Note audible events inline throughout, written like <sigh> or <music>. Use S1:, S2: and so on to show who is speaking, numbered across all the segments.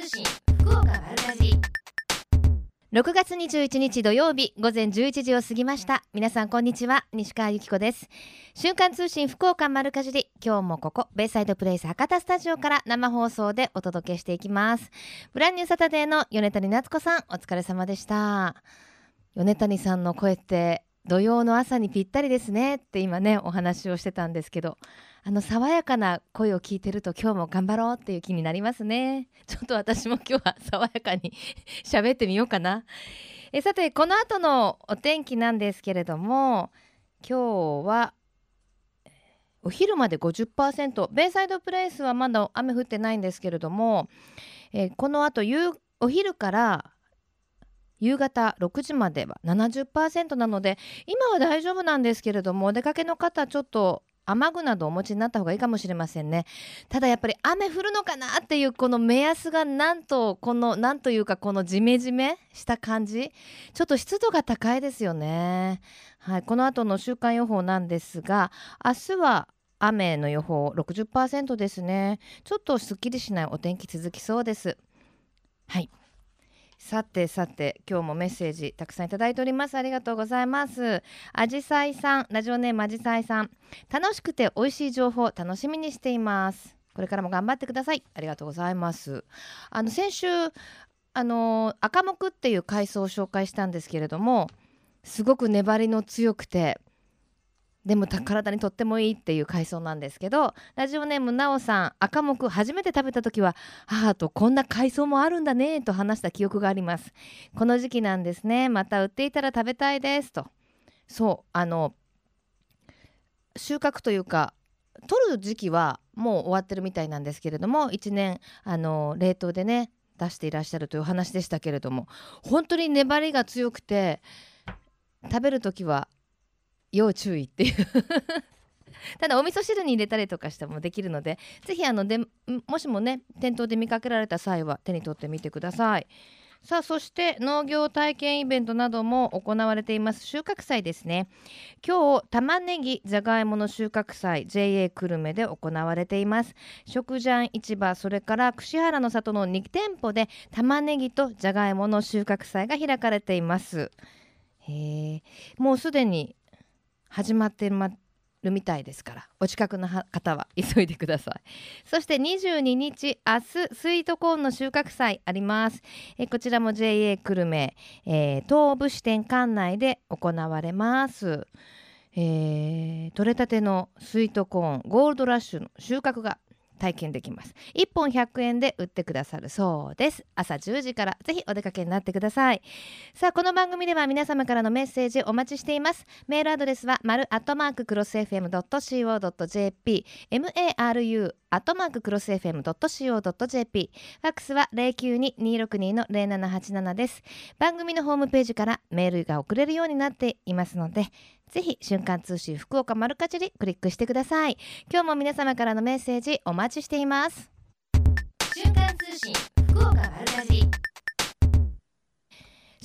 S1: 通信福岡丸かじり6月21日土曜日午前11時を過ぎました。皆さんこんにちは西川由紀子です。瞬間通信福岡丸かじり。今日もここベイサイドプレイス博多スタジオから生放送でお届けしていきます。ブランニューサタデーの米谷夏子さんお疲れ様でした。米谷さんの声って土曜の朝にぴったりですねって今ねお話をしてたんですけど。あの爽やかな声を聞いてると今日も頑張ろうっていう気になりますね。<laughs> ちょっと私も今日は爽やかに喋ってみようかな。えさてこの後のお天気なんですけれども今日はお昼まで50%ベイサイドプレイスはまだ雨降ってないんですけれども、えこの後夕お昼から夕方6時までは70%なので今は大丈夫なんですけれどもお出かけの方ちょっと雨具などお持ちになった方がいいかもしれませんね。ただやっぱり雨降るのかなっていうこの目安がなんとこのなんというかこのジメジメした感じ。ちょっと湿度が高いですよね。はいこの後の週間予報なんですが明日は雨の予報60%ですね。ちょっとすっきりしないお天気続きそうです。はい。さてさて今日もメッセージたくさんいただいております。ありがとうございます。あじさいさんラジオネームあじさいさん。楽しくて美味しい情報楽しみにしています。これからも頑張ってください。ありがとうございます。あの先週あの赤木っていう海藻を紹介したんですけれどもすごく粘りの強くてでも体にとってもいいっていう海藻なんですけどラジオネームなおさん赤木初めて食べた時は母とこんな海藻もあるんだねと話した記憶があります。この時期なんですね。また売っていたら食べたいですと。そうあの収穫というか取る時期はもう終わってるみたいなんですけれども1年あの冷凍でね出していらっしゃるというお話でしたけれども本当に粘りが強くて食べる時は要注意っていう。<laughs> ただお味噌汁に入れたりとかしてもできるので是非あのでもしもね店頭で見かけられた際は手に取ってみてください。さあそして農業体験イベントなども行われています。収穫祭ですね。今日玉ねぎじゃがいもの収穫祭 JA 久留米で行われています。食ジャン市場それから串原の里の2店舗で玉ねぎとじゃがいもの収穫祭が開かれています。へもうすでに始まってるみたいですからお近くの方は急いでください。そして22日明日スイートコーンの収穫祭あります。えこちらも JA 久留米、えー、東武支店館内で行われます。えー、取れたてのスイートコーンゴールドラッシュの収穫が体験できます。1本100円で売ってくださるそうです。朝10時からぜひお出かけになってください。さあこの番組では皆様からのメッセージお待ちしています。メールアドレスは丸アットマーククロス FM.co.jp maru アットマーククロス FM.co.jp ファックスは092-262-0787です。番組のホームページからメールが送れるようになっていますのでぜひ瞬間通信福岡丸かじりクリックしてください。今日も皆様からのメッセージお待ちしています。瞬間通信福岡丸かじり。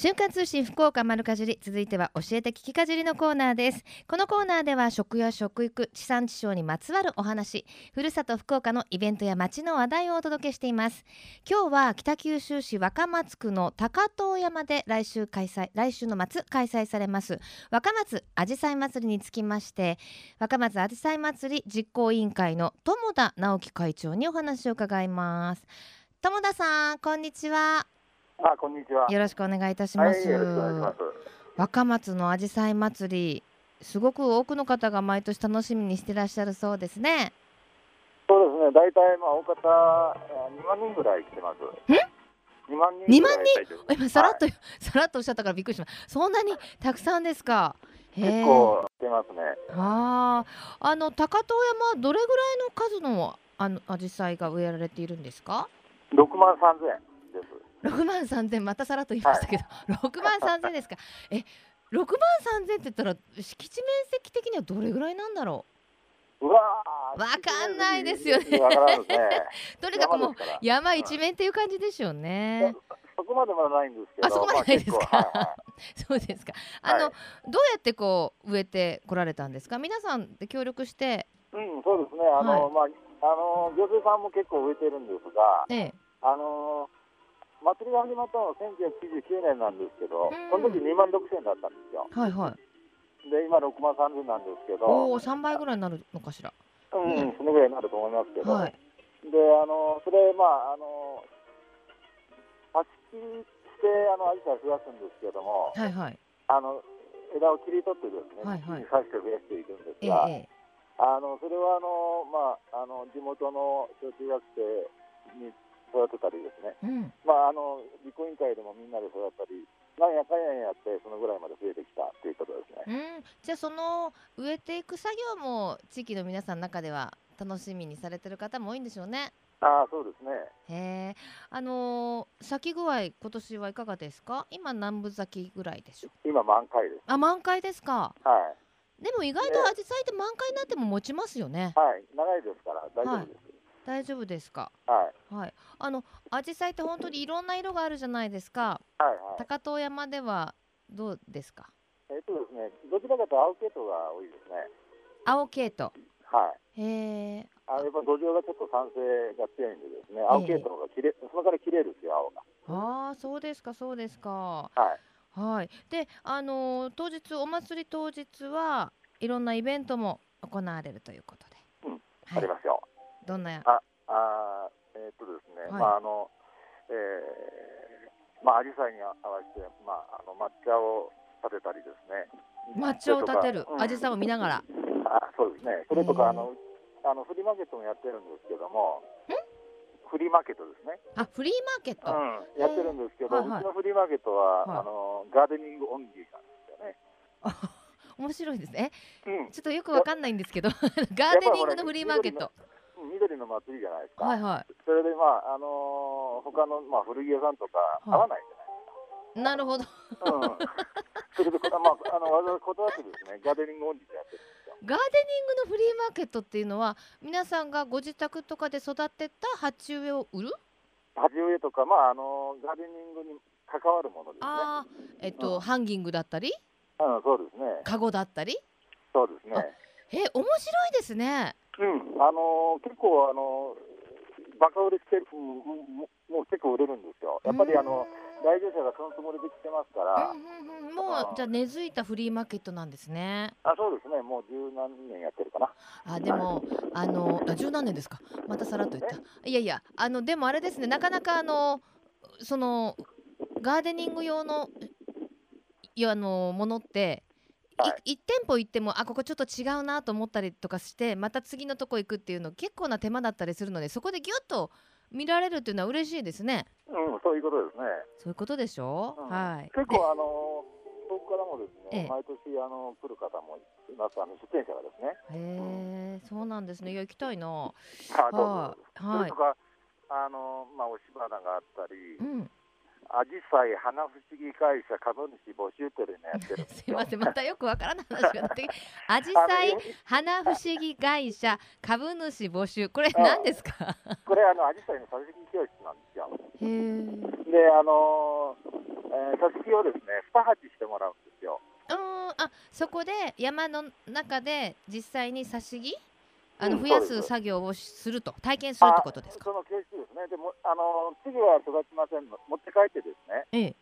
S1: 瞬間通信福岡丸かじり続いては教えて聞きかじりのコーナーです。このコーナーでは食や食育地産地消にまつわるお話ふるさと福岡のイベントや街の話題をお届けしています。今日は北九州市若松区の高遠山で来週開催来週の末開催されます。若松あじさい祭りにつきまして若松あじさい祭り実行委員会の友田直樹会長にお話を伺います。友田さんこんにちは。
S2: あ、こんにちは。
S1: よろしくお願いいたします。
S2: はい、
S1: 若松のあじさい祭り、すごく多くの方が毎年楽しみにしてらっしゃるそうですね。
S2: そうですね。大体まあ大方2万人ぐらい来てます。
S1: え
S2: ？2万
S1: 人2万人？今さらっと、はい、さらっとおっしゃったからびっくりしました。そんなにたくさんですか？
S2: 結構来てますね。
S1: あああの高遠山どれぐらいの数のあのアジサイが植えられているんですか
S2: ？6万3000
S1: 六万三千またさらっと言いましたけど、六、はい、万三千ですか？<laughs> え、六万三千って言ったら敷地面積的にはどれぐらいなんだろ
S2: う？うわ
S1: わかんないですよね。ね <laughs> とにかくもう山一面っていう感じでしょうね。
S2: そこまではないんですけど。
S1: あそこまでないですか？はいはい、<laughs> そうですか。あの、はい、どうやってこう植えてこられたんですか？皆さんで協力して？
S2: うん、そうですね。あの、はい、まああの行政さんも結構植えてるんですが、ええ、あの祭りが始まったのは1999年なんですけど
S1: うん、
S2: その時2万6000だったんですよ。
S1: はいはい。
S2: で、今6万3000なんですけど、
S1: おお3倍ぐらいになるのかしら。
S2: うん、そのぐらいになると思いますけど、
S1: はい。
S2: で、あの、それ、まあ、あの、立ち木して、あの、アジサイ増やすんですけども、
S1: はいはい。
S2: あの、枝を切り取ってですね、
S1: はいはい。
S2: 刺して増やしていくんです
S1: ええ
S2: が、
S1: ええ。
S2: あの、それは、あの、まあ、あの、地元の小中学生に育てたりですね、
S1: うん
S2: まあ、あの、実行委員会でもみんなで育ったり、なんやかんややって、そのぐらいまで増えてきたっていうことですね。
S1: うんじゃあその植えていく作業も地域の皆さんの中では楽しみにされてる方も多いんでしょうね
S2: ああ、そうですね。
S1: へえあのー咲き具合今年はいかがですか？今南部咲きぐらいでしょ
S2: 今、満開です。
S1: あ満開ですか
S2: はい。
S1: でも意外と紫陽花って満開になっても持ちますよね
S2: はい。長いですから、大丈夫です。
S1: 大丈夫ですか？
S2: はい。
S1: はいあの紫陽花って本当にいろんな色があるじゃないですか
S2: はい、はい。
S1: 高遠山ではどうですか？
S2: えっとですね、どちらかと青系統が多いですね。
S1: 青系統
S2: はい。
S1: へえ
S2: あやっぱ土壌がちょっと酸性が強いんでですね、青系統がきれ、そのから綺麗ですよ、青が。
S1: ああそうですかそうですか
S2: はい。
S1: はいであのー当日お祭り当日はいろんなイベントも行われるということで、
S2: うん
S1: はい
S2: ありますよ。
S1: どんな
S2: あ、あーえっとですね、
S1: はい
S2: まあ、あの、えー、まあ、アジサイに合わせて、まあ、あの抹茶を立てたりですね。
S1: 抹茶を立てる
S2: それとかうん
S1: 紫陽花を見ながら
S2: あそうですね。それとか、あの、あのフリーマーケットもやってるんですけども。フリーマーケットですね。
S1: あフリーマーケット、
S2: うん、やってるんですけど、
S1: はいはいう
S2: ちのフリーマーケットは、
S1: はい
S2: あの、ガーデニングオンリーなんですよね。<laughs>
S1: 面白いですね
S2: うん。
S1: ちょっとよくわかんないんですけどガーデニングのフリーマーケット
S2: 緑の祭りじゃないですか。
S1: はいは
S2: それで、まあ、あのー他の、まあ、古着屋さんとか
S1: い
S2: 合わないじ
S1: いなるほど
S2: ゃないですか。うん。それで、まあ、あの、わざわざ断ってですね、ガーデニングオンリーでやってる。
S1: ガーデニングのフリーマーケットっていうのは皆さんがご自宅とかで育てた鉢植えを売る？
S2: 鉢植えとか、まあ、あのガーデニングに関わるものですね。
S1: ああえっと、
S2: うん
S1: ハンギングだったり？
S2: うん、そうですね。
S1: カゴだったり？
S2: そうですね。
S1: え面白いですね
S2: うん、あのー結構、あのーバカ売れしてもう結構売れるんですよ。やっぱり、あの、来場者がそのつもりで来てますから、
S1: うんうんうんもうじゃあ根付いたフリーマーケットなんですね。
S2: あそうですね、もう十何年やってるかな。
S1: あでもあのあ十何年ですか。またさらっと言った。いやいやあのでもあれですね。なかなかあのそのガーデニング用のいやあのものって
S2: はい。
S1: 一店舗行ってもあここちょっと違うなと思ったりとかしてまた次のとこ行くっていうの結構な手間だったりするのでそこでギュッと見られるっていうのは嬉しいですね。
S2: うん、そういうことですね。
S1: そういうことでしょ、
S2: うん。
S1: はい。
S2: 結構、あの遠くからもです
S1: ええ。
S2: ね、毎年あの来る方もいます、あの出店者がですね。
S1: へえそうなんですね。いや行きたいな。<laughs> はい。はい。
S2: それとか、あのまあ、押し花があったり
S1: う、ん
S2: アジサイ花不思議会社株主募集っていうのやってるす
S1: すい
S2: よ。
S1: ませんまたよくわからない話がなって <laughs> アジサイ花不思議会社株主募集これ
S2: あ
S1: 何ですか？
S2: これ、あのアジサイの挿し木教室なんですよ。で、あのえー、挿し木をですね、二鉢してもらうんですよ。
S1: うーんあそこで山の中で実際に挿し木？あの
S2: うん
S1: 増や
S2: す
S1: す。作業をしすると体験するってことですか？
S2: その教室ですね。でも、あの次は育ちませんの。持って帰ってですね、
S1: ええ。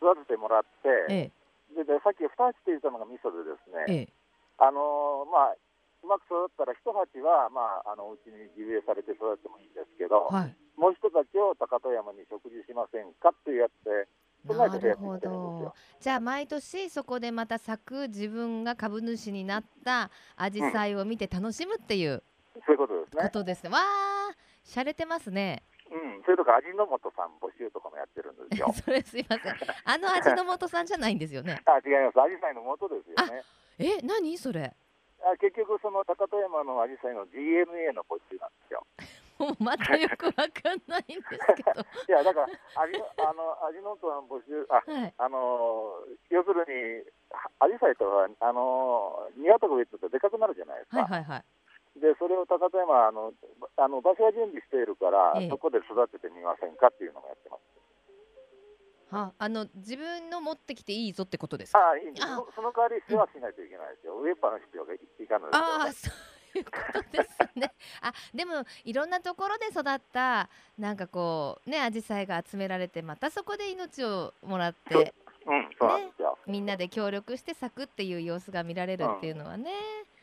S2: 育ててもらって、
S1: え
S2: ででさっき二鉢って言ったのがミソでですね、
S1: ええ。え
S2: あのまあ、うまく育ったら一鉢は、まあ、あのうちに自植えされて育ててもいいんですけど、
S1: はい。
S2: もう一鉢を高戸山に植樹しませんかっていうやつで、そんな
S1: なるほど
S2: よ。
S1: じゃあ毎年そこでまた咲く自分が株主になったアジサイを見て楽しむっていう
S2: そういうことですね。
S1: ことですねわあ洒落てますね
S2: うん、それとか味の素さん募集とかもやってるんですよ。<laughs>
S1: それすいませんあの味の素さんじゃないんですよね <laughs>
S2: あ、違います。アジサイの元ですよね。
S1: え何それ？
S2: あ結局、その高戸山のアジサイの DNA の募集。
S1: もうまたよくわかんないんですけど。<laughs>
S2: いや、だから、味の、あの、味の素の募集、あ、
S1: はい。
S2: あのー要するに、アジサイとは、あのー庭とか植えてるとでかくなるじゃないですか。
S1: はいはいはい。
S2: で、それを高戸山、あの、あの場所は準備しているから、
S1: ええ。
S2: そこで育ててみませんかっていうのもやってます。
S1: はあの自分の持ってきていいぞってことですか？
S2: ああ、いいんです。
S1: あ
S2: そその代わり世話しないといけないですよ。植えっぱなしっていかないですよ。ね
S1: ああいういうことですね。あでもいろんなところで育ったなんかこうね紫陽花が集められてまたそこで命をもらって
S2: うん、そうなんですよ。
S1: みんなで協力して咲くっていう様子が見られるっていうのはね。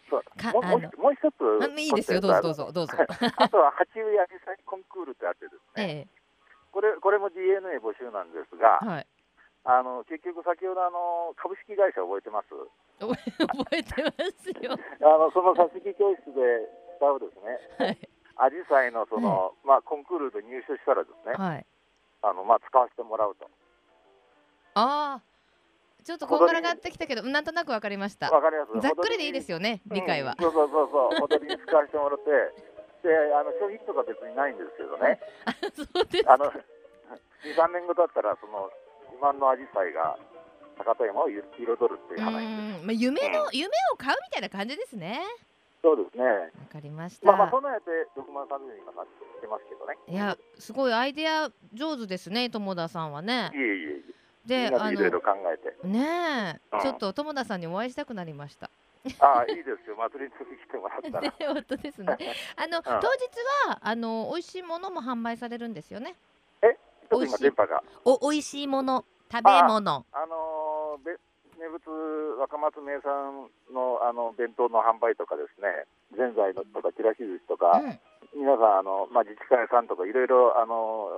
S2: そうもうもう
S1: かあの
S2: もう一つ
S1: あいいですよどうぞどうぞどうぞ。
S2: あとは鉢植えアジサイコンクールってあってですね、<laughs>
S1: え
S2: これこれも DNA 募集なんですが
S1: え、はい。
S2: あの結局先ほどあの株式会社覚えてます？
S1: 覚えてますよ。<laughs>
S2: あのその挿し木教室で使うですね、
S1: はい
S2: アジサイのその、まあコンクールで入賞したらですね、
S1: はい。
S2: あのまあ使わせてもらうと。
S1: ああちょっとこんがらがってきたけどなんとなくわかりました。
S2: わかります。
S1: ざっくりでいいです
S2: よ。
S1: よね理解は
S2: うん。そうそうそうそう。踊りに使わせてもらって、であの商品とか別にないんですけどね。<laughs>
S1: そうです
S2: あの2、<laughs> 3年後だったらその自慢のアジサイが高田山を彩るっていう
S1: う
S2: 話。
S1: んまあ夢の夢を買うみたいな感じですね。
S2: そうですね。
S1: わかりました。
S2: まあまあ備えて6万3000円今なってますけどね。
S1: いやすごいアイデア上手ですね友田さんはね
S2: い。えいえいえ。み
S1: であ
S2: んなでいろいろ
S1: の
S2: 考えて。
S1: ねえ、
S2: うん
S1: ちょっと友田さんにお会いしたくなりました。
S2: ああ、いいですよ。祭りに来てもらったら。<laughs>
S1: ね本当ですね。あの、当日はあの美味しいものも販売されるんですよね。
S2: ちょっと今電波が。
S1: お美味しいもの食べ物。
S2: あのーべ名物若松名産のあの弁当の販売とかですね、ぜんざいのとかちらし寿司とか、
S1: うん
S2: 皆さんあの、まあ、自治会さんとかいろいろあの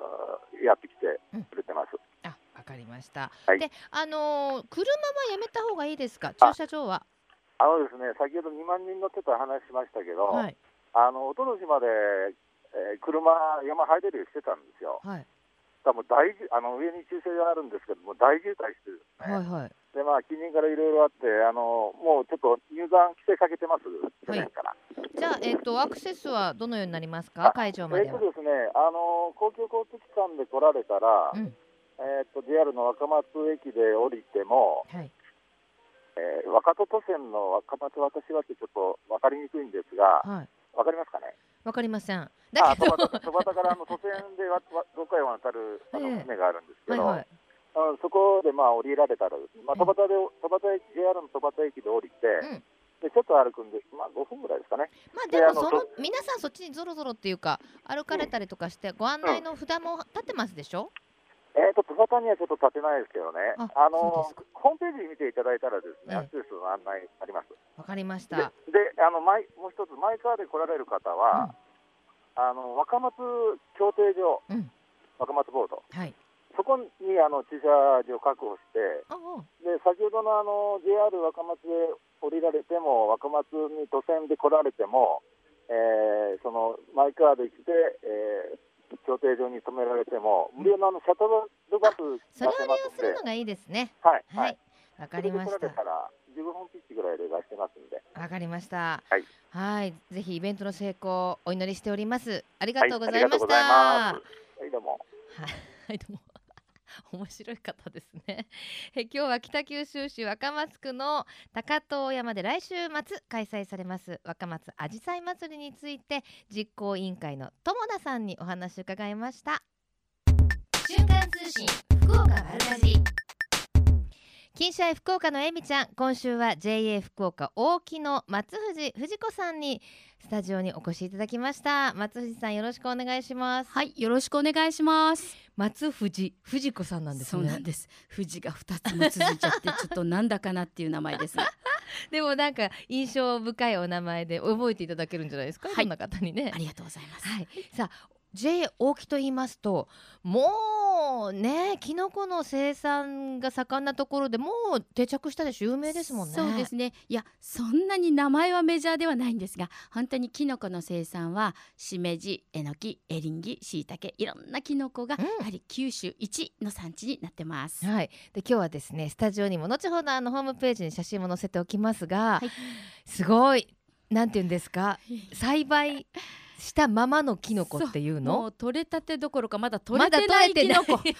S2: ーやってきてくれてます。
S1: あわかりました。
S2: はい
S1: であのー車はやめた方がいいですか？駐車場は？
S2: あのですね、先ほど2万人乗ってた話しましたけど、
S1: はい
S2: あのおととしまで、えー車、山入れるようにしてたんですよ。
S1: はい
S2: だからもう大渋あの上に駐車場あるんですけども、大渋滞してるんですね。
S1: はいはい。
S2: でまあ、近隣からいろいろあってあの、もうちょっと入山規制かけてます、去年から。
S1: じゃあえっ、とアクセスはどのようになりますか？
S2: あ
S1: 会場までは
S2: えっと。ですね、あの公共交通機関で来られたら、
S1: うん
S2: えっと JR の若松駅で降りても、
S1: はい
S2: えー若戸都線の若松私はってちょっと分かりにくいんですが、
S1: はい。
S2: 分かりますかね、
S1: わかりません。
S2: あ
S1: だけど
S2: 戸端からあの都線でわわどっかへ渡るあの
S1: ええ
S2: 船があるんですけど、
S1: はいはい。
S2: そこでまあ降りられたらまあ、戸端で戸端駅 JR の戸端駅で降りて、
S1: うん
S2: でちょっと歩くんで、まあ、5分ぐらいですかね。
S1: まあ
S2: で
S1: もその
S2: と
S1: 皆さんそっちにゾロゾロっていうか歩かれたりとかしてご案内の札も立ってますでしょ？
S2: えー、と戸端にはちょっと立てないですけどね、
S1: あ
S2: あのホームページ見ていただいたらですね、
S1: ええ。
S2: アクセスの案内あります。
S1: わかりまし
S2: で
S1: た。
S2: であのマイもう一つ、マイカーで来られる方は、あの若松協定所、
S1: うん。
S2: 若松ボード、
S1: はい。
S2: そこにあの駐車場を確保して、で先ほどのあの JR 若松で降りられても、若松に都線で来られても、えーそのマイカーで来て、えー協定所に止められても、無料のあのシャトルバス
S1: それを利用するの、がいいですね。
S2: はい、
S1: は
S2: はい
S1: い。わかりました
S2: それで来られ。たら15分ピッチぐらいで出してますんで、
S1: わかりました。
S2: はい。
S1: はい。ぜひイベントの成功お祈りしております。ありが
S2: はい、
S1: とうございました。
S2: ざい。はい、どうも。
S1: はい、どうも。<laughs> 面白い方ですね。<laughs> え今日は北九州市若松区の高遠山で来週末開催されます若松あじさい祭りについて実行委員会の友田さんにお話を伺いました。瞬間通信福岡丸かじ金シャイ福岡のえみちゃん今週は JA 福岡大木の松藤藤子さんにスタジオにお越しいただきました松藤さんよろしくお願いします
S3: はい、よろしくお願いします。
S1: 松藤藤子さんなんです
S3: そうな
S1: ね
S3: んです。富士が二つも続いちゃって、ちょっとなんだかなっていう名前ですね。<laughs>
S1: でもなんか印象深いお名前で覚えていただけるんじゃないですか、
S3: はい
S1: そんな方にね
S3: ありがとうございます。
S1: はい、さあ JA 大木と言いますともうねキノコの生産が盛んなところでもう定着したでしょ。有名ですもんね。
S3: そうですね。いや、そんなに名前はメジャーではないんですが、本当にキノコの生産はしめじ、えのき、エリンギ、しいたけ、いろんなキノコが
S1: うん。
S3: やはり九州一の産地になってます。
S1: はい、で今日はですねスタジオにも後ほどあのホームページに写真も載せておきますが、
S3: はい。
S1: すごいなんて言うんですか？栽培したままのキノコっていう
S3: も
S1: の
S3: う取れたてどころかまだ取れてないキノコ、<laughs> はい。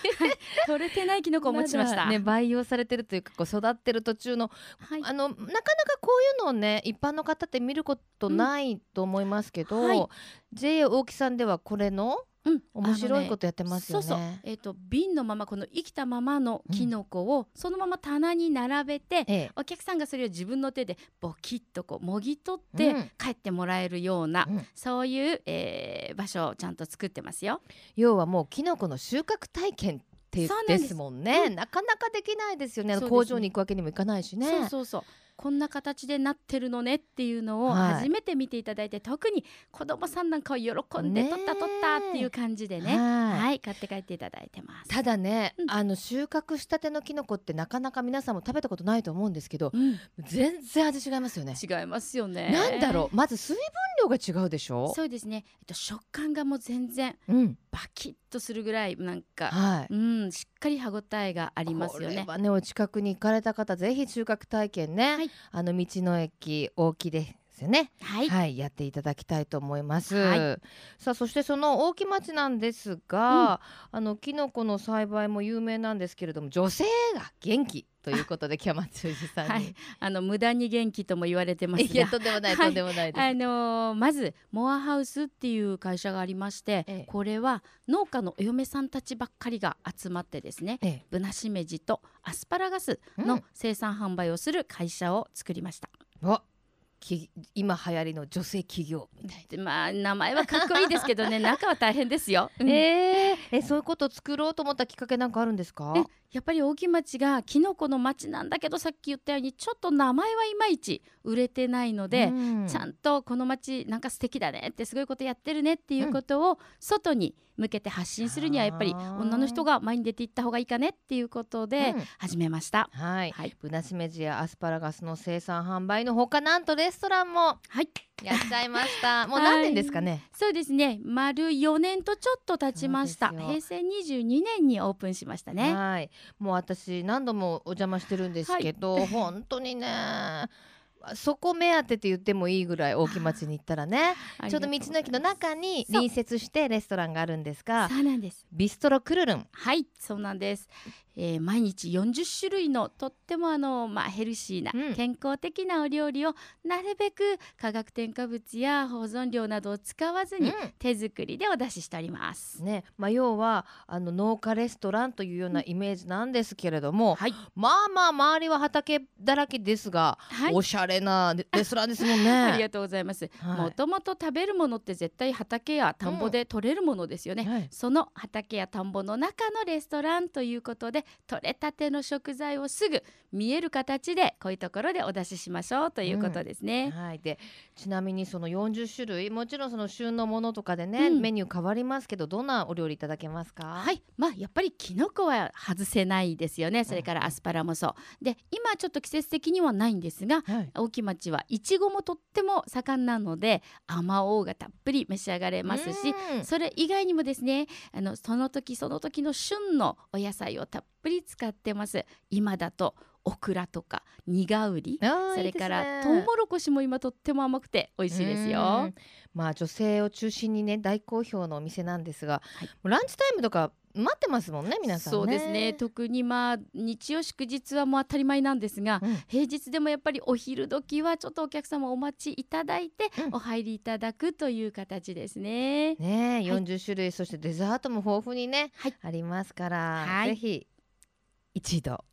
S3: 取れてないキノコをお持ちしました。
S1: だね培養されてるというかこう育ってる途中の
S3: はい。
S1: あのなかなかこういうのをね一般の方って見ることないと思いますけど、
S3: うんはい
S1: JA 大木さんではこれの
S3: うん。
S1: 面白いことやってますよね。
S3: そうそう、えっ、と瓶のままこの生きたままのキノコをそのまま棚に並べて、
S1: ええ。
S3: お客さんがそれを自分の手でボキッとこうもぎ取っ
S1: うん。
S3: て帰ってもらえるような、
S1: うん。
S3: そういう、えー場所をちゃんと作ってますよ。
S1: 要はもうキノコの収穫体験って
S3: です。
S1: もんね、
S3: うん
S1: なかなかできないですよね。工場に行くわけにもいかないしね。
S3: そうそうそうこんな形でなってるのねっていうのを
S1: はい
S3: 初めて見ていただいて、特に子供さんなんかを喜んで
S1: ねえ
S3: 取った取ったっていう感じでね
S1: はい
S3: はい買って帰っていただいてます。
S1: ただね、
S3: うん
S1: あの収穫したてのキノコってなかなか皆さんも食べたことないと思うんですけど
S3: うん、
S1: 全然味違いますよね。
S3: 違いますよね。
S1: なんだろうまず水分量が違うでしょ？
S3: そうですね、えっと、食感がもう全然
S1: う、ん、
S3: バキッとするぐらいなんか、
S1: はい。
S3: うん、しっかり歯ごたえがありますよね。
S1: ねお近くに行かれた方ぜひ収穫体験ね、
S3: はい。
S1: あの道の駅大木ですよね。
S3: はい、
S1: はい、やっていただきたいと思います。
S3: は
S1: さあそしてその大木町なんですが、あのキノコの栽培も有名なんですけれども女性が元気ということでキャマツージさんに、
S3: はい。あの無駄に元気とも言われてます
S1: いや
S3: が。
S1: とんでもない
S3: はい。
S1: とんでもないです。
S3: あのーまずモアハウスっていう会社がありまして、
S1: ええ。
S3: これは農家のお嫁さんたちばっかりが集まってですね
S1: ええ。
S3: ブナシメジとアスパラガス
S1: うん。
S3: の生産販売をする会社を作りました。
S1: おき今流行りの女性企業みたい
S3: でまあ名前はかっこいいですけどね <laughs> 中は大変ですよ。うん
S1: な。えー、えそういうことを作ろうと思ったきっかけなんかあるんですか？
S3: えやっぱり大木町がキノコの町なんだけどさっき言ったようにちょっと名前はいまいち売れてないので、
S1: うん。
S3: ちゃんとこの町なんか素敵だねってすごいことやってるねっていうことを外に向けて発信するにはやっぱり女の人が前に出ていった方がいいかねっていうことで
S1: うん。
S3: 始めました。
S1: はい、
S3: はい。
S1: ブナシメジやアスパラガスの生産販売のほかなんとレストランも
S3: はい、
S1: やっちゃいました。<laughs> もう何年ですかね？
S3: そうですね。丸4年とちょっと経ちました。平成22年にオープンしましたね。
S1: はい、もう私何度もお邪魔してるんですけど、本当にね。そこ目当てって言ってもいいぐらい大木町に行ったらねちょうど道の駅の中に隣接してレストランがあるんですが
S3: そうなんです。
S1: ビストロクルルン。
S3: はいそうなんです、えー毎日40種類のとってもあの、まあ、ヘルシーな、
S1: うん。
S3: 健康的なお料理をなるべく化学添加物や保存料などを使わずに
S1: う
S3: 手作りでお出ししております。
S1: んね。まあ、要はあの農家レストランというようなイメージなんですけれども、
S3: はい、
S1: まあまあ周りは畑だらけですが、
S3: はい。
S1: おしゃれな <laughs> レストランですもんね。
S3: ありがとうございます。
S1: はい。
S3: もともと食べるものって絶対畑や田んぼで取れるものですよね。
S1: はい。
S3: その畑や田んぼの中のレストランということで取れたての食材をすぐ見える形でこういうところでお出ししましょうということですね。
S1: はい、でちなみにその40種類もちろんその旬のものとかでね、
S3: うん。
S1: メニュー変わりますけどどんなお料理いただけますか？
S3: はい、まあやっぱりキノコは外せないですよね。それからアスパラもそう。で今ちょっと季節的にはないんですが、
S1: はい。
S3: 大木町はいちごもとっても盛んなので、あまおうがたっぷり召し上がれますし、
S1: うん。
S3: それ以外にもですね、あのその時その時の旬のお野菜をたっぷり使ってます。今だとオクラとか苦ウリ。
S1: あー
S3: それから
S1: いいですね
S3: トウモロコシも今とっても甘くて美味しいです
S1: う
S3: よ
S1: ん。まあ女性を中心にね大好評のお店なんですが、
S3: はい
S1: もうランチタイムとか待ってますもんね皆さんね
S3: そうですね。特にまあ日曜祝日はもう当たり前なんですが、
S1: うん
S3: 平日でもやっぱりお昼時はちょっとお客様お待ちいただいて
S1: うん
S3: お入りいただくという形ですね。
S1: ねえ、
S3: はい
S1: 40種類そしてデザートも豊富にね、
S3: はい
S1: ありますから、
S3: はい
S1: ぜひ一度。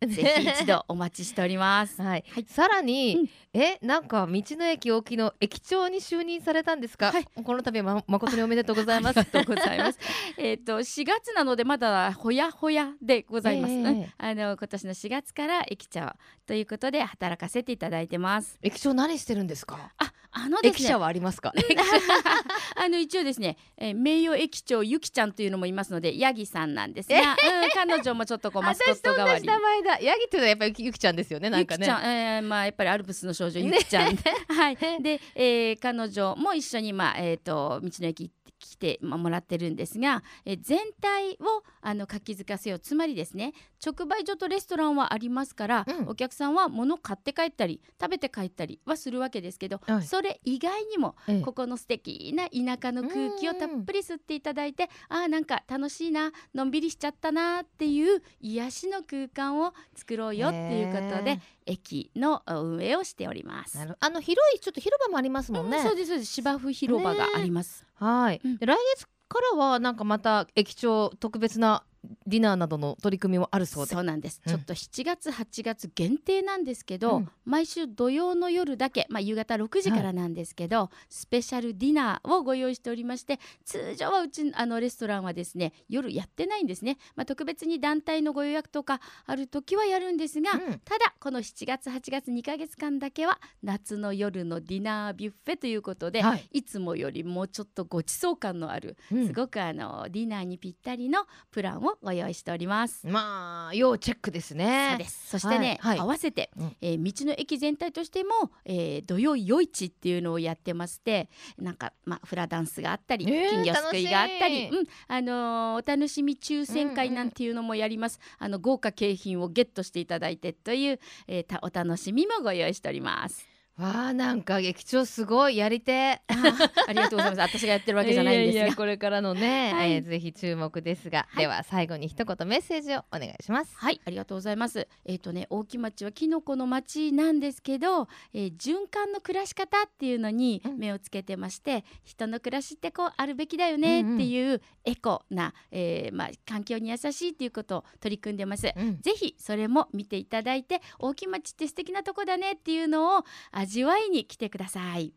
S3: ぜひ一度お待ちしております。<laughs>
S1: はい、
S3: はい。
S1: さらに、
S3: うん。
S1: えなんか道の駅沖の駅長に就任されたんですか、
S3: はい。
S1: この度はま誠におめでとうございます。<laughs>
S3: とうございます。<laughs> えっと4月なのでまだほやほやでございます。
S1: ええ
S3: うん。あの今年の4月から駅長ということで働かせていただいてます。
S1: 駅長何してるんですか？
S3: あ、あのね。
S1: 駅舎はありますか？<laughs>
S3: あの一応ですね、えー名誉駅長ゆきちゃんというのもいますのでヤギさんなんですが、うん、彼女もちょっとこう <laughs> マスコット代わり。
S1: 名。前だ。ヤギっていうのはやっぱりゆきちゃんですよねなんかね。
S3: ゆきちゃん、えーまあやっぱりアルプスの少女ゆきちゃん、はい。<laughs> で、えー彼女も一緒にまあえっ、と道の駅来てまあもらってるんですが、えー全体をあの活気づかせよう。つまりですね直売所とレストランはありますから、
S1: うん。
S3: お客さんは物買って帰ったり食べて帰ったりはするわけですけど、
S1: はい。
S3: それ以外にも
S1: ええ。
S3: ここの素敵な田舎の空気をたっぷり吸っていただいてあーなんか楽しいなのんびりしちゃったなっていう癒しの空間を作ろうよっていうことで駅の運営をしております。
S1: あの広いちょっと広場もありますもんね、
S3: うんそうですそうです。芝生広場があります。
S1: はい、
S3: うん。
S1: で来月からはなんかまた駅長特別なディナーなどの取り組みもあるそうで。
S3: そうなんです、
S1: うん。
S3: ちょっと7月8月限定なんですけど、
S1: うん。
S3: 毎週土曜の夜だけ、まあ、夕方6時からなんですけど、スペシャルディナーをご用意しておりまして通常はうちあのレストランはですね夜やってないんですね、まあ、特別に団体のご予約とかある時はやるんですが、
S1: うん。
S3: ただこの7月8月2ヶ月間だけは夏の夜のディナービュッフェということで、
S1: はい。
S3: い、つもよりもうちょっとごちそう感のある、
S1: うん。
S3: すごくあのディナーにぴったりのプランをご用意しております。
S1: まあ要チェックですね。
S3: そうです。そしてね、
S1: はいはい。
S3: 合わせて、
S1: うん。
S3: えー道の駅全体としても、えー、土曜夜市っていうのをやってましてなんか、まあ、フラダンスがあったり、
S1: えー
S3: 金魚すくいがあったり、うんあのーお楽しみ抽選会なんていうのもやります、あの豪華景品をゲットしていただいてという、えーたお楽しみもご用意しております。
S1: わあなんか劇長すごいやりて
S3: ありがとうございます。私がやってるわけじゃないんですが。
S1: これからのね、
S3: はい。
S1: えーぜひ注目ですが、
S3: はい。
S1: では最後に一言メッセージをお願いします。
S3: はい、ありがとうございます。えっ、とね、大木町はキノコの町なんですけど、えー循環の暮らし方っていうのに
S1: うん。
S3: 目をつけてまして、人の暮らしってこうあるべきだよねっていうエコな、えーまあ環境に優しいっていうことを取り組んでます。
S1: うん。
S3: ぜひそれも見ていただいて大木町って素敵なとこだねっていうのを味わいに来てください。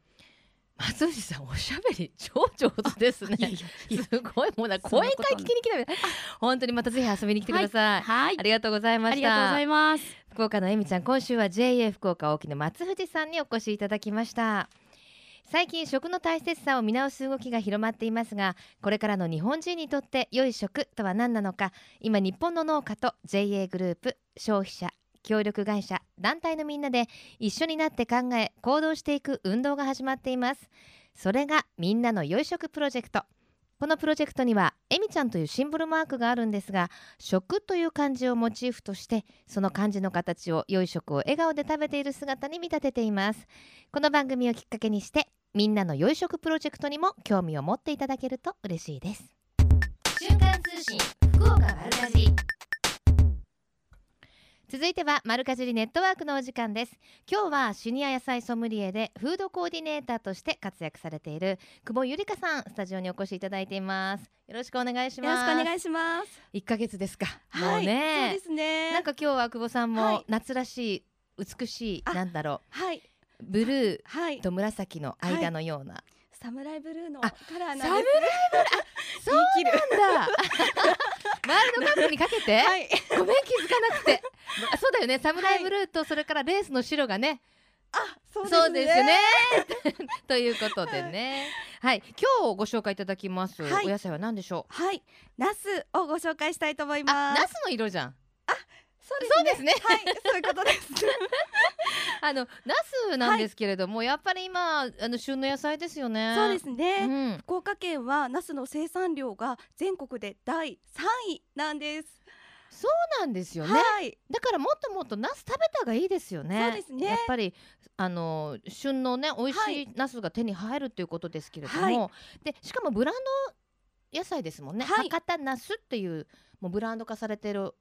S1: 松藤さんおしゃべり超上手ですね。<laughs>
S3: いやいやいや。
S1: すごいもうな
S3: そんな
S1: 講
S3: こと
S1: 演会聞きに来たみたい。本当にまたぜひ遊びに来てください、
S3: はい。
S1: あ、りがとうございました。
S3: ありがとうございます。
S1: 福岡のえみちゃん今週は JA 福岡沖の松藤さんにお越しいただきました。最近食の大切さを見直す動きが広まっていますがこれからの日本人にとって良い食とは何なのか今日本の農家と JA グループ消費者協力会社団体のみんなで一緒になって考え行動していく運動が始まっています。それがみんなの良い食プロジェクト。このプロジェクトにはえみちゃんというシンボルマークがあるんですが食という漢字をモチーフとしてその漢字の形を良い食を笑顔で食べている姿に見立てています。この番組をきっかけにしてみんなの良い食プロジェクトにも興味を持っていただけると嬉しいです。瞬間通信福岡丸かじり。続いては丸かじりネットワークのお時間です。今日はシニア野菜ソムリエでフードコーディネーターとして活躍されている久保ゆりかさんスタジオにお越しいただいています。よろしくお願いし
S4: よろ
S1: ます
S4: しくお願いします。
S1: 一ヶ月ですか、も
S4: はい、
S1: うね。
S4: そうですね。
S1: なんか今日は久保さん
S4: はい。
S1: も夏らしい美しい
S4: あ
S1: なんだろ
S4: はい、
S1: うブルー
S4: はい、
S1: と紫の間のような、
S4: サムライブルーの
S1: あ
S4: カラーなんです。
S1: サムそう
S4: 言い切る。
S1: なんだ。ワールドカップにかけて、
S4: はい、
S1: ごめん気づかなくてあそうだよねサムライブルーとそれからレースの白がね、
S4: あ、そうですね。
S1: そうですね。<laughs> ということでね。はい。今日ご紹介いただきます、
S4: はい。
S1: お野菜は何でしょう？
S4: はい、ナスをご紹介したいと思い
S1: あ
S4: ます。
S1: ナスの色じゃん。
S4: そう
S1: そうですね。
S4: はい、そういうことです。<laughs>
S1: あのナスなんですけれども、やっぱり今あの旬の野菜ですよね。
S4: そうですね。
S1: うん。
S4: 福岡県はナスの生産量が全国で第三位なんです。
S1: そうなんですよね、
S4: はい、
S1: だからもっともっとナス食べた方がいいですよね。
S4: そうですね。
S1: やっぱりあの旬のね美味し
S4: はい。
S1: いナスが手に入るということですけれども、
S4: は
S1: でしかもブランド野菜ですもんね、
S4: はい。
S1: 博多ナスっていうもうブランド化されてる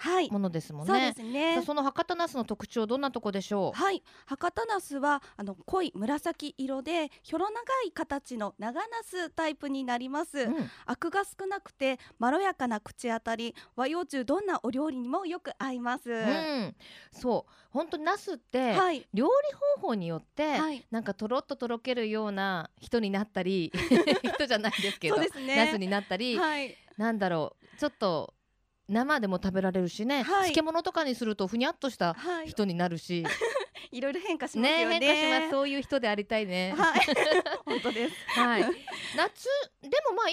S4: はい、
S1: ものですもん
S4: そうで
S1: ね。
S4: すね。
S1: その博多ナスの特徴どんなとこでしょう？
S4: はい、博多ナスはあの濃い紫色でひょろ長い形の長ナスタイプになります。
S1: うん。
S4: アクが少なくてまろやかな口当たり和洋中どんなお料理にもよく合います。
S1: うん。そう。本当にナスって、
S4: はい、
S1: 料理方法によって、
S4: はい、
S1: なんかとろっととろけるような人になったり <laughs> 人じゃないですけど。ナスになったり、
S4: はい、
S1: なんだろう。ちょっと生でも食べられるしね、
S4: はい。
S1: 漬物とかにするとふにゃっとした
S4: はい、
S1: 人になるし、<laughs>
S4: いろいろ変化します
S1: ね
S4: よね。
S1: 変化します。そういう人でありたいね。
S4: はい、<laughs> 本当です。
S1: はい、夏でもまあ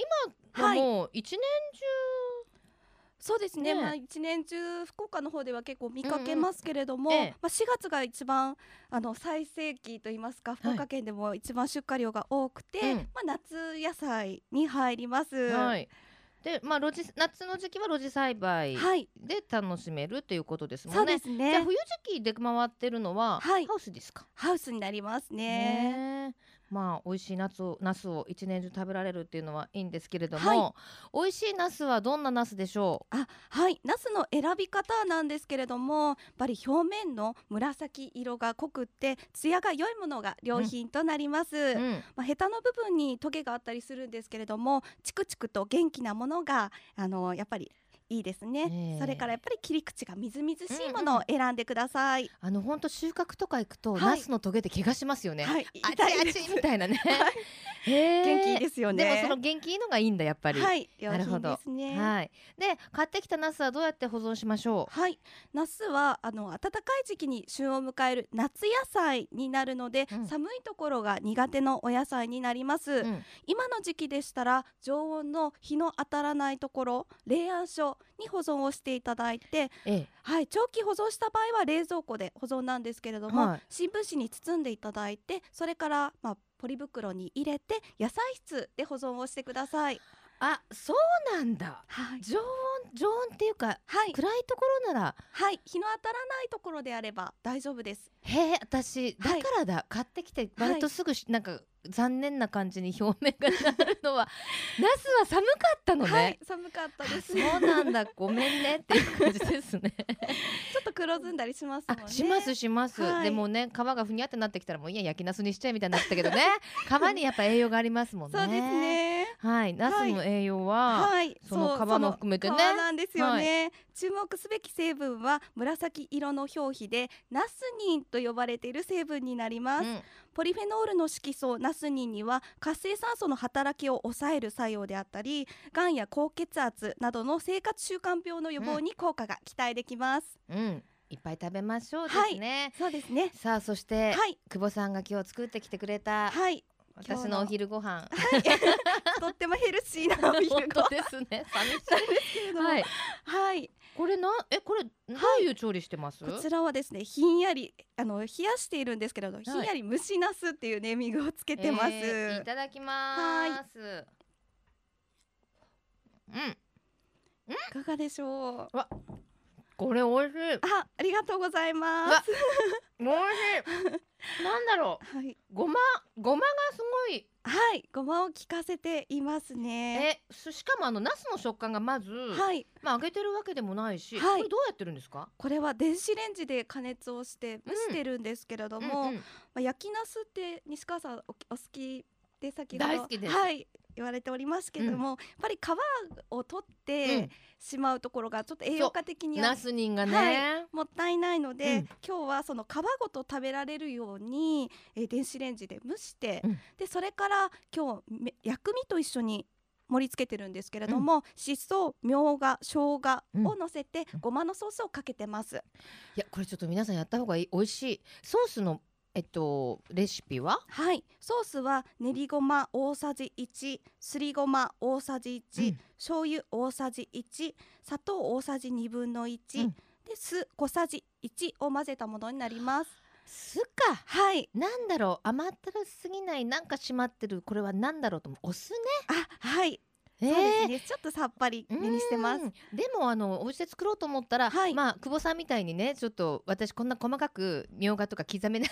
S1: 今はもう一年
S4: そうですね。
S1: ね。
S4: まあ一年中福岡の方では結構見かけますけれども、
S1: うんうんええ。
S4: まあ4月が一番あの最盛期といいますか、福岡県でも一番出荷量が多くて、
S1: うん。
S4: まあ夏野菜に入ります。
S1: 中、はい、でまあ露地夏の時期は露地栽培
S4: はい、
S1: で楽しめるということですもんね。
S4: そうですね。
S1: じゃあ冬時期で回ってるのは
S4: はい
S1: ハウスですか？
S4: ハウスになりますね。
S1: まあ美味しい夏をナスを一年中食べられるっていうのはいいんですけれども、
S4: はい。
S1: 美味しいナスはどんなナスでしょ
S4: あはい。ナスの選び方なんですけれどもやっぱり表面の紫色が濃くって艶が良いものが良品となります、
S1: う、うん、
S4: まあ、ヘタの部分にトゲがあったりするんですけれどもチクチクと元気なものがあのやっぱりいいですね、
S1: ええ。
S4: それからやっぱり切り口がみずみずしいものを選んでください、
S1: あの本当収穫とか行くと、
S4: はい。
S1: ナスのトゲって怪我しますよね、
S4: はい。
S1: あちあちみたいなね、<laughs>
S4: はい。
S1: へー
S4: 元気いいですよね。
S1: でもその元気いいのがいいんだやっぱり。
S4: はい。良
S1: なるほど。
S4: 品ですね。
S1: はい。で買ってきたナスはどうやって保存しましょ
S4: はい、ナスはあの暖かい時期に旬を迎える夏野菜になるので、
S1: うん。
S4: 寒いところが苦手のお野菜になります、
S1: う、うん。
S4: 今の時期でしたら常温の日の当たらないところ冷暗所に保存をしていただいて、
S1: ええ。
S4: はい、長期保存した場合は冷蔵庫で保存なんですけれども、
S1: はい。
S4: 新聞紙に包んでいただいてそれから、まあ、ポリ袋に入れて野菜室で保存をしてください。
S1: あそうなんだ。
S4: はい、
S1: 常温常温っていうか
S4: はい、
S1: 暗いところなら。
S4: はい、日の当たらないところであれば大丈夫です。
S1: へえ私だ
S4: はい。
S1: からだ、買ってきて
S4: はい。
S1: 割とすぐし、なんか残念な感じに表面がなるのは <laughs> ナスは寒かったのね、
S4: はい、寒かった
S1: あ
S4: です。
S1: そうなんだ。ごめんね。っていう感じですね。<laughs>
S4: ちょっと黒ずんだりしますもんね。
S1: あしますします、
S4: はい。
S1: でもね皮がふにゃってなってきたらもういいや焼きナスにしちゃえみたいになってたけどね。<laughs> 皮にやっぱ栄養がありますもんね。
S4: そうですね。
S1: はい。ナスの栄養は、
S4: はい、
S1: その
S4: う
S1: 皮も含めてね。
S4: なんですよね、注目すべき成分は紫色の表皮でナスニンと呼ばれている成分になります、
S1: うん。
S4: ポリフェノールの色素ナスニンには活性酸素の働きを抑える作用であったりがんや高血圧などの生活習慣病の予防に効果が期待できます、
S1: うん。いっぱい食べましょうですね、
S4: そうですね。
S1: さあそして、
S4: はい。
S1: 久保さんが今日作ってきてくれた
S4: はい。
S1: 私のお昼ご飯。<laughs>
S4: とってもヘルシーなお昼ご飯。
S1: ですね。寂しい。<laughs>
S4: けれども。
S1: はい。
S4: はい
S1: これなえこれどういう調理してます、
S4: こちらはですねひんやりあの冷やしているんですけれど、ひんやり蒸しナスっていうネーミングをつけてます、
S1: えーいただきます。うん。
S4: いかがでしょう？
S1: これ美味しい。
S4: あありがとうございま
S1: わ
S4: す
S1: 美味しい。<laughs> なんだろう。
S4: はい。
S1: ごまごまがすごい
S4: はいごまを効かせていますね。
S1: えすしかもあのナスの食感がまず、
S4: はい。
S1: まあ揚げてるわけでもないし、
S4: はい。
S1: これどうやってるんですか？
S4: これは電子レンジで加熱をして蒸してるんですけれども、
S1: うんうん。
S4: まあ、焼きナスって西川さんおお好きで先ほど
S1: 大好きです。
S4: はい言われておりますけれども、やっぱり皮を取ってしまうところがちょっと栄養価的には
S1: ナスニンがね、
S4: はいもったいないので、
S1: うん。
S4: 今日はその皮ごと食べられるように、えー電子レンジで蒸して、
S1: うん。
S4: でそれから今日め薬味と一緒に盛り付けてるんですけれども、しそみょうが生姜を乗せて、
S1: うん。
S4: ごまのソースをかけてます。
S1: いやこれちょっと皆さんやった方がいい。美味しい。ソースのえっとレシピは？
S4: はい。ソースは練りごま大さじ1すりごま大さじ1、
S1: うん。
S4: 醤油大さじ1砂糖大さじ2分の1、
S1: うん。
S4: で酢小さじ1を混ぜたものになります。
S1: 酢か。
S4: はい。
S1: なんだろう。甘ったるすぎないなんか締まってるこれはなんだろうと思う。お酢ね。
S4: あはい
S1: え
S4: そうですね、ちょっとさっぱり
S1: ー
S4: めにしてます。
S1: うん。でもあのお家で作ろうと思ったら、
S4: はい。
S1: まあ久保さんみたいにねちょっと私こんな細かくみょうがとか刻めない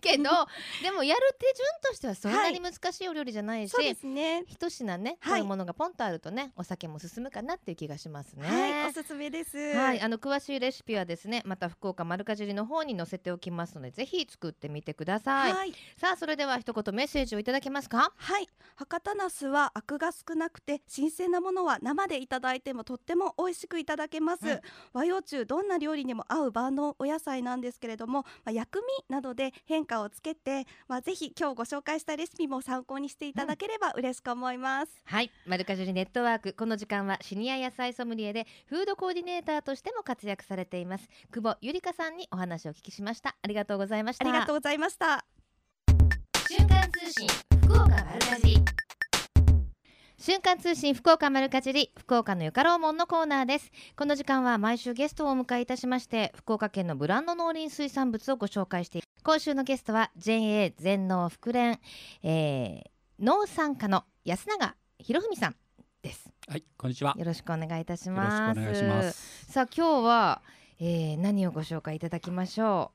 S1: けど <laughs> でもやる手順としてはそんなに難しいお料理じゃないし、
S4: そうですね。
S1: 一品ね、
S4: はい。
S1: こういうものがポンとあるとねお酒も進むかなっていう気がしますね。
S4: はい、おすすめです。
S1: はい、あの詳しいレシピはですねまた福岡丸かじりの方に載せておきますのでぜひ作ってみてください、
S4: はい、
S1: さあそれでは一言メッセージをいただけますか？
S4: はい、博多ナスはアクが少なくて新鮮なものは生でいただいてもとっても美味しくいただけます。
S1: うん。
S4: 和洋中どんな料理にも合う万能お野菜なんですけれども、まあ、薬味などで変化をつけて、まあ、ぜひ今日ご紹介したレシピも参考にしていただければ嬉しく思います。
S1: はい。丸かじりネットワークこの時間はシニア野菜ソムリエでフードコーディネーターとしても活躍されています。久保ゆりかさんにお話をお聞きしました。ありがとうございました。
S4: ありがとうございました。
S1: 瞬間通信福岡丸かじり瞬間通信福岡丸かじり福岡のよかろうもんのコーナーです。この時間は毎週ゲストをお迎えいたしまして福岡県のブランド農林水産物をご紹介して今週のゲストは JA 全農福連、えー、農産課の安永博文さんです。
S5: はい、こんにちは。よ
S1: よろしくお願いいたし
S5: ろしく
S1: ます
S5: お願いします。
S1: さあ今日は、えー、何をご紹介いただきましょ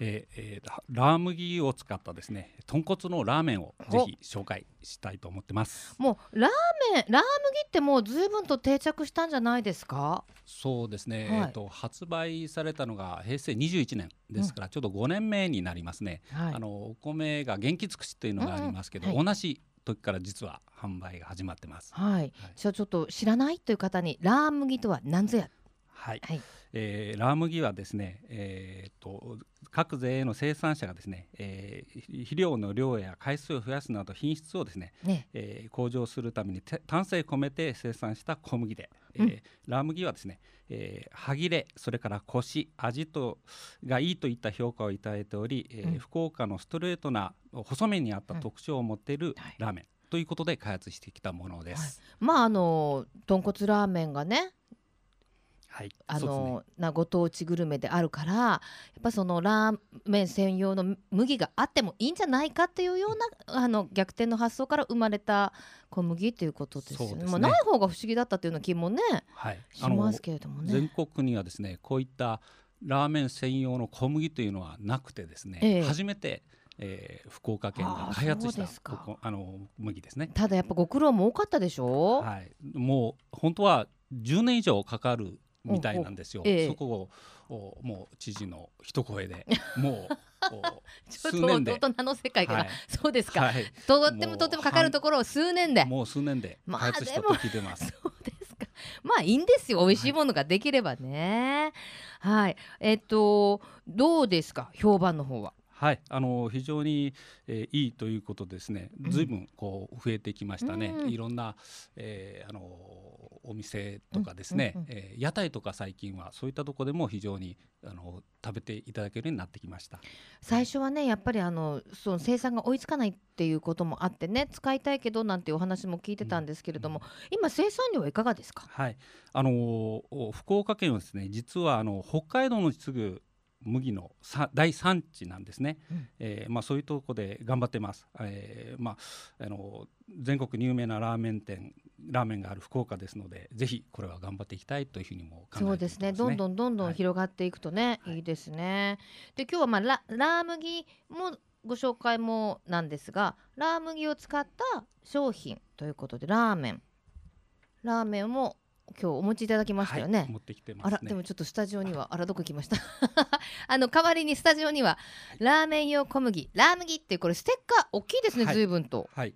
S5: えーえーラー麦を使ったですね豚骨のラーメンをぜひ紹介したいと思ってます。
S1: もうラーメンラー麦ってもう随分と定着したんじゃないですか？
S5: そうですね、
S1: はい。
S5: えー、と発売されたのが平成21年ですから、ちょうど5年目になりますね、
S1: はい。
S5: あのお米が元気尽くしというのがありますけど、
S1: うんうん。
S5: 同じ時から実は販売が始まってます。
S1: はい、じゃあちょっと知らない？という方にラー麦とは何ぞや？
S5: はい、
S1: はい
S5: えーラー麦はですね、えー、と各税の生産者がですね、えー肥料の量や回数を増やすなど品質をですね、
S1: ね。
S5: えー向上するためにて丹精込めて生産した小麦で、えー
S1: うん
S5: ラー麦はですね、えー歯切れそれからコシ味とがいいといった評価をいただいており、えー
S1: うん。
S5: 福岡のストレートな細麺に合った特徴を持っている
S1: はい。
S5: ラーメン、ということで開発してきたものです。
S1: まああの豚骨ラーメンがね
S5: はい、
S1: あ
S5: そうですね。
S1: のなご当地グルメであるからやっぱそのラーメン専用の麦があってもいいんじゃないかっていうようなあの逆転の発想から生まれた小麦ということですよね。
S5: ね。
S1: まあない方が不思議だったというような気もね
S5: はい、
S1: しますけれどもね。
S5: 全国にはですねこういったラーメン専用の小麦というのはなくてですね、
S1: ええ。
S5: 初めて、えー福岡県が開発したあの麦ですね。
S1: ただやっぱご苦労も多かったでしょ、
S5: はい、もう本当は10年以上かかるみたいなんですよ。
S1: おおええ
S5: そこをおもう知事の一声で <laughs> もうお
S1: ちょっと大人の世界から、
S5: はい
S1: そうですか、
S5: はい、
S1: とってもとってもかかるところを数年で
S5: もう数年で
S1: まあ
S5: 開発したと聞いてます。
S1: そうですか。まあいいんですよ。美味しいものができればね。はい。えっとどうですか？評判の方は。
S5: はい、あの非常に、えーいいということですね。
S1: うん
S5: ずいぶんこう増えてきましたね。
S1: うん
S5: いろんな、えーあのお店とかですね、
S1: うんうんうん
S5: えー屋台とか最近はそういったところでも非常にあの食べていただけるようになってきました。
S1: 最初はねやっぱりあのその生産が追いつかないっていうこともあってね使いたいけどなんていうお話も聞いてたんですけれども、今生産量はいかがですか？
S5: はい、あのお福岡県はですね、実はあの北海道のすぐ麦のさ大産地なんですね。
S1: うん
S5: えーまあそういうところで頑張ってます。えーまああの全国に有名なラーメン店ラーメンがある福岡ですので、ぜひこれは頑張っていきたいというふうにも考えています
S1: そうですね。どんどんどんどん
S5: はい
S1: 広がっていくとね、
S5: はい
S1: い、いですね。で今日はまあララー麦もご紹介もなんですが、ラー麦を使った商品ということでラーメン、ラーメンも今日お持ちいただきましたよね。
S5: はい、持ってきてます
S1: あ
S5: ね。
S1: らでもちょっとスタジオにはあらどこ行きました？<laughs> あの代わりにスタジオにはラーメン用小麦ラー麦ってこれステッカー大きいですね、
S5: はい
S1: 随分と
S5: はい。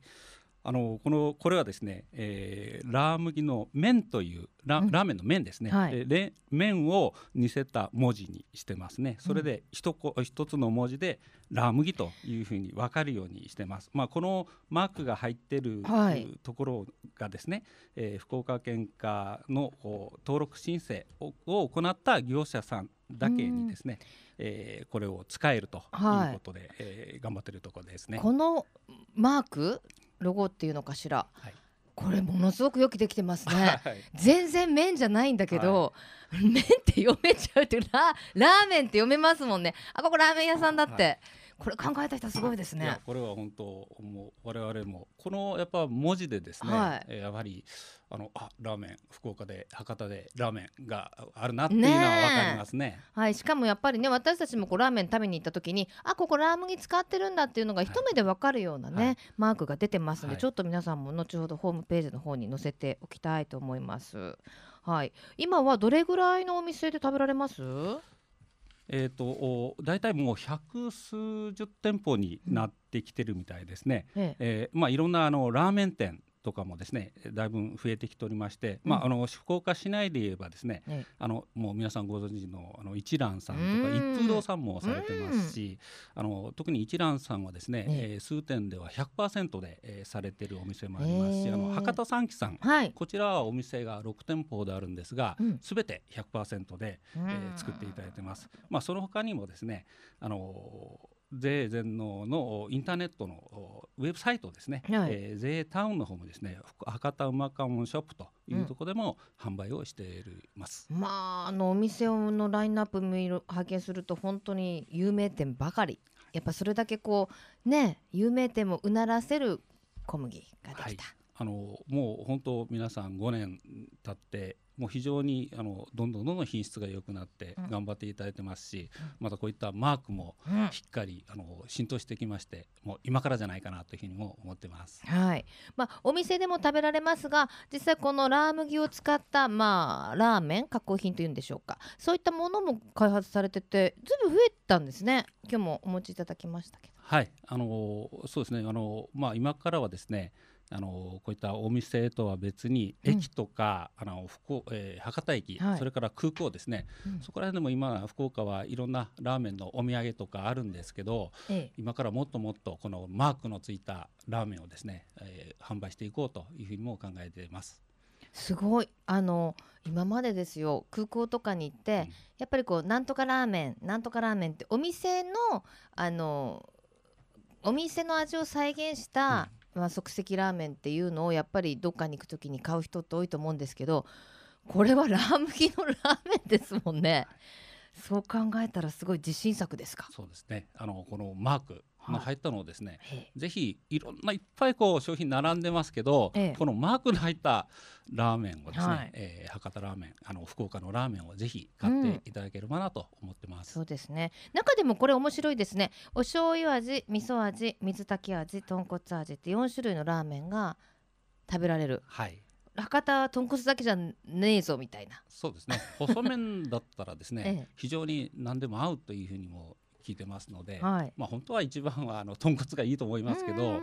S5: あのこのこれはですね、えーラー麦の麺というラ,、
S1: うん。
S5: ラーメンの麺ですね、
S1: はい。
S5: でれ麺を似せた文字にしてますね。それで一こ一つの文字でラー麦というふうに分かるようにしてます、まあ、このマークが入ってる、
S1: はい。
S5: ところがですね、えー福岡県下の登録申請をを行った業者さんだけにですね、えーこれを使えるということで、えー頑張ってるところですね。
S1: このマークロゴっていうのかしら。
S5: はい。
S1: これものすごくよくできてますね。<laughs>
S5: はい。
S1: 全然麺じゃないんだけど、<laughs> 麺って読めちゃうってララーメンって読めますもんね。あここラーメン屋さんだって、
S5: は
S1: これ考えた人すごいです
S5: い
S1: ね
S5: やこれは本当もう我々もこのやっぱ文字でですね、
S1: はい。
S5: えーやはりあのあラーメン福岡で博多でラーメンがあるなっていうのは
S1: ねえ。
S5: 分かりますね。
S1: はい、しかもやっぱりね私たちもこうラーメン食べに行った時にあここラー麦使ってるんだっていうのが一目でわかるようなね、
S5: はい。
S1: マークが出てますので、
S5: はい。
S1: ちょっと皆さんも後ほどホームページの方に載せておきたいと思います。はい、今はどれぐらいのお店で食べられます？
S5: えー、とお大体もう百数十店舗になってきてるみたいですね。
S1: ええ
S5: えーまあ、いろんなあのラーメン店とかもですねだいぶ増えてきておりまして、まあ、あの福岡市内で言えばですね、
S1: ええ
S5: あのもう皆さんご存知のあの一蘭さんとか
S1: うん。
S5: 一風堂さんもされてますしあの特に一蘭さんはですね、
S1: え
S5: え。ー数店では100%で、えーされてるお店もありますし、
S1: へー
S5: あの博多三喜さん。
S1: はい。
S5: こちらはお店が6店舗であるんですが、
S1: うん。
S5: すべて100%で、えー作っていただいてます。まあ、その他にもですね、あの税全農のインターネットのおウェブサイトですね、
S1: はい
S5: えー税タウンの方もですね福博多うまかもんショップというところでも販売をしています。
S1: まああのお店のラインナップ見る拝見すると本当に有名店ばかり。やっぱそれだけこうね有名店もうならせる小麦ができた。
S5: あのもう本当皆さん5年経ってもう非常にあのどんどんどんどん品質が良くなって頑張っていただいてますし、またこういったマークもしっかりあの浸透してきましてもう今からじゃないかなというふうにも思ってます。
S1: はい。まあ、お店でも食べられますが実際このラー麦を使った、まあ、ラーメン加工品というんでしょうか。そういったものも開発されててずいぶん増えたんですね。今日もお持ちいただきましたけど。
S5: はい。あのそうですね。あの、まあ、今からはですねあのこういったお店とは別に駅とか、うん、あの福えー、博多駅、はい、それから空港ですね、うん、そこら辺でも今福岡はいろんなラーメンのお土産とかあるんですけど、ええ、今からもっともっとこのマークのついたラーメンをですね、えー、販売していこうというふうにも考えています。
S1: すごい。あの今までですよ空港とかに行って、うん、やっぱりこうなんとかラーメンなんとかラーメンってお店のあのお店の味を再現した、まあ、即席ラーメンっていうのをやっぱりどっかに行く時に買う人って多いと思うんですけどこれはラー麦のラーメンですもんね。そう考えたらすごい自信作ですか？
S5: そうですね。あのこのマークの入ったのをですね、はい、ぜひいろんないっぱいこう商品並んでますけど、ええ、このマークの入ったラーメンをですね、はい、えー、博多ラーメンあの福岡のラーメンをぜひ買っていただければなと思ってます、
S1: うん、そうですね。中でもこれ面白いですね。お醤油味味噌味水炊き味豚骨味って4種類のラーメンが食べられる。
S5: はい。
S1: 博多豚骨だけじゃねえぞみたいな。
S5: そうですね。細麺だったらですね、<laughs> ええ、非常に何でも合うというふうにも聞いてますので、はい、まあ本当は一番はあの豚骨がいいと思いますけど、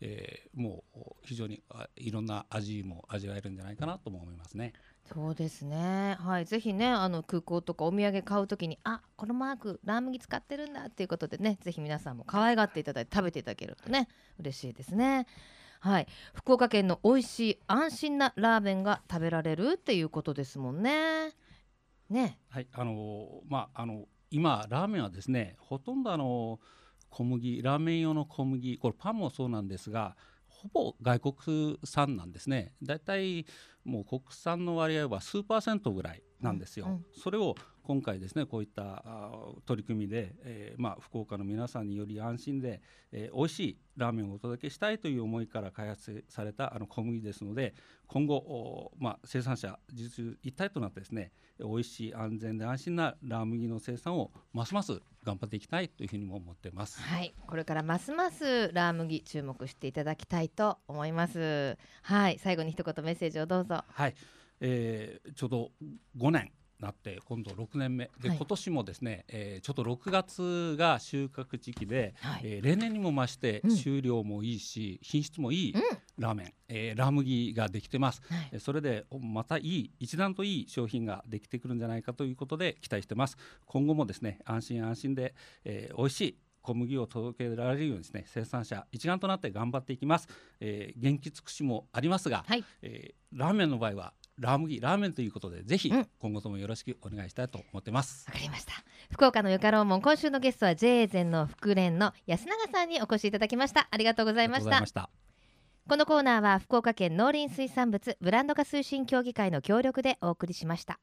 S5: えー、もう非常にいろんな味も味わえるんじゃないかなとも思いますね。
S1: そうですね。はい、ぜひね、あの空港とかお土産買うときに、あ、このマークラー麦使ってるんだっていうことでね、ぜひ皆さんも可愛がっていただいて食べていただけるとね、嬉しいですね。はい、福岡県の美味しい安心なラーメンが食べられるっていうことですもんね。ね。
S5: はい、あのまああの今ラーメンはですねほとんどあの小麦ラーメン用の小麦これパンもそうなんですがほぼ外国産なんですね。だいたいもう国産の割合は数パーセントぐらいなんですよ、うんうん、それを今回ですねこういった取り組みで、えー、まあ、福岡の皆さんにより安心で、えー、美味しいラーメンをお届けしたいという思いから開発されたあの小麦ですので今後、まあ、生産者実一体となってですね美味しい安全で安心なラー麦の生産をますます頑張っていきたいというふうにも思ってます。
S1: はい、これからますますラー麦注目していただきたいと思います。はい、最後に一言メッセージをどうぞ。
S5: はい、えー、ちょうど5年なって今度6年目。で、はい、今年もですね、えー、ちょっと6月が収穫時期で、はい、えー、例年にも増して収量もいいし、うん、品質もいいラーメン、えー、ラー麦ができてます、はい、それでまたいい一段といい商品ができてくるんじゃないかということで期待してます。今後もですね安心安心で、えー、美味しい小麦を届けられるようにですね生産者一丸となって頑張っていきます、えー、元気尽くしもありますが、はい、えー、ラーメンの場合はラー麦ラーメンということでぜひ今後ともよろしくお願いしたいと思ってます。
S1: わ、うん、かりました。福岡のよかろうもん今週のゲストは JA 全の福連の安永さんにお越しいただきました。ありがとうございました。このコーナーは福岡県農林水産物ブランド化推進協議会の協力でお送りしました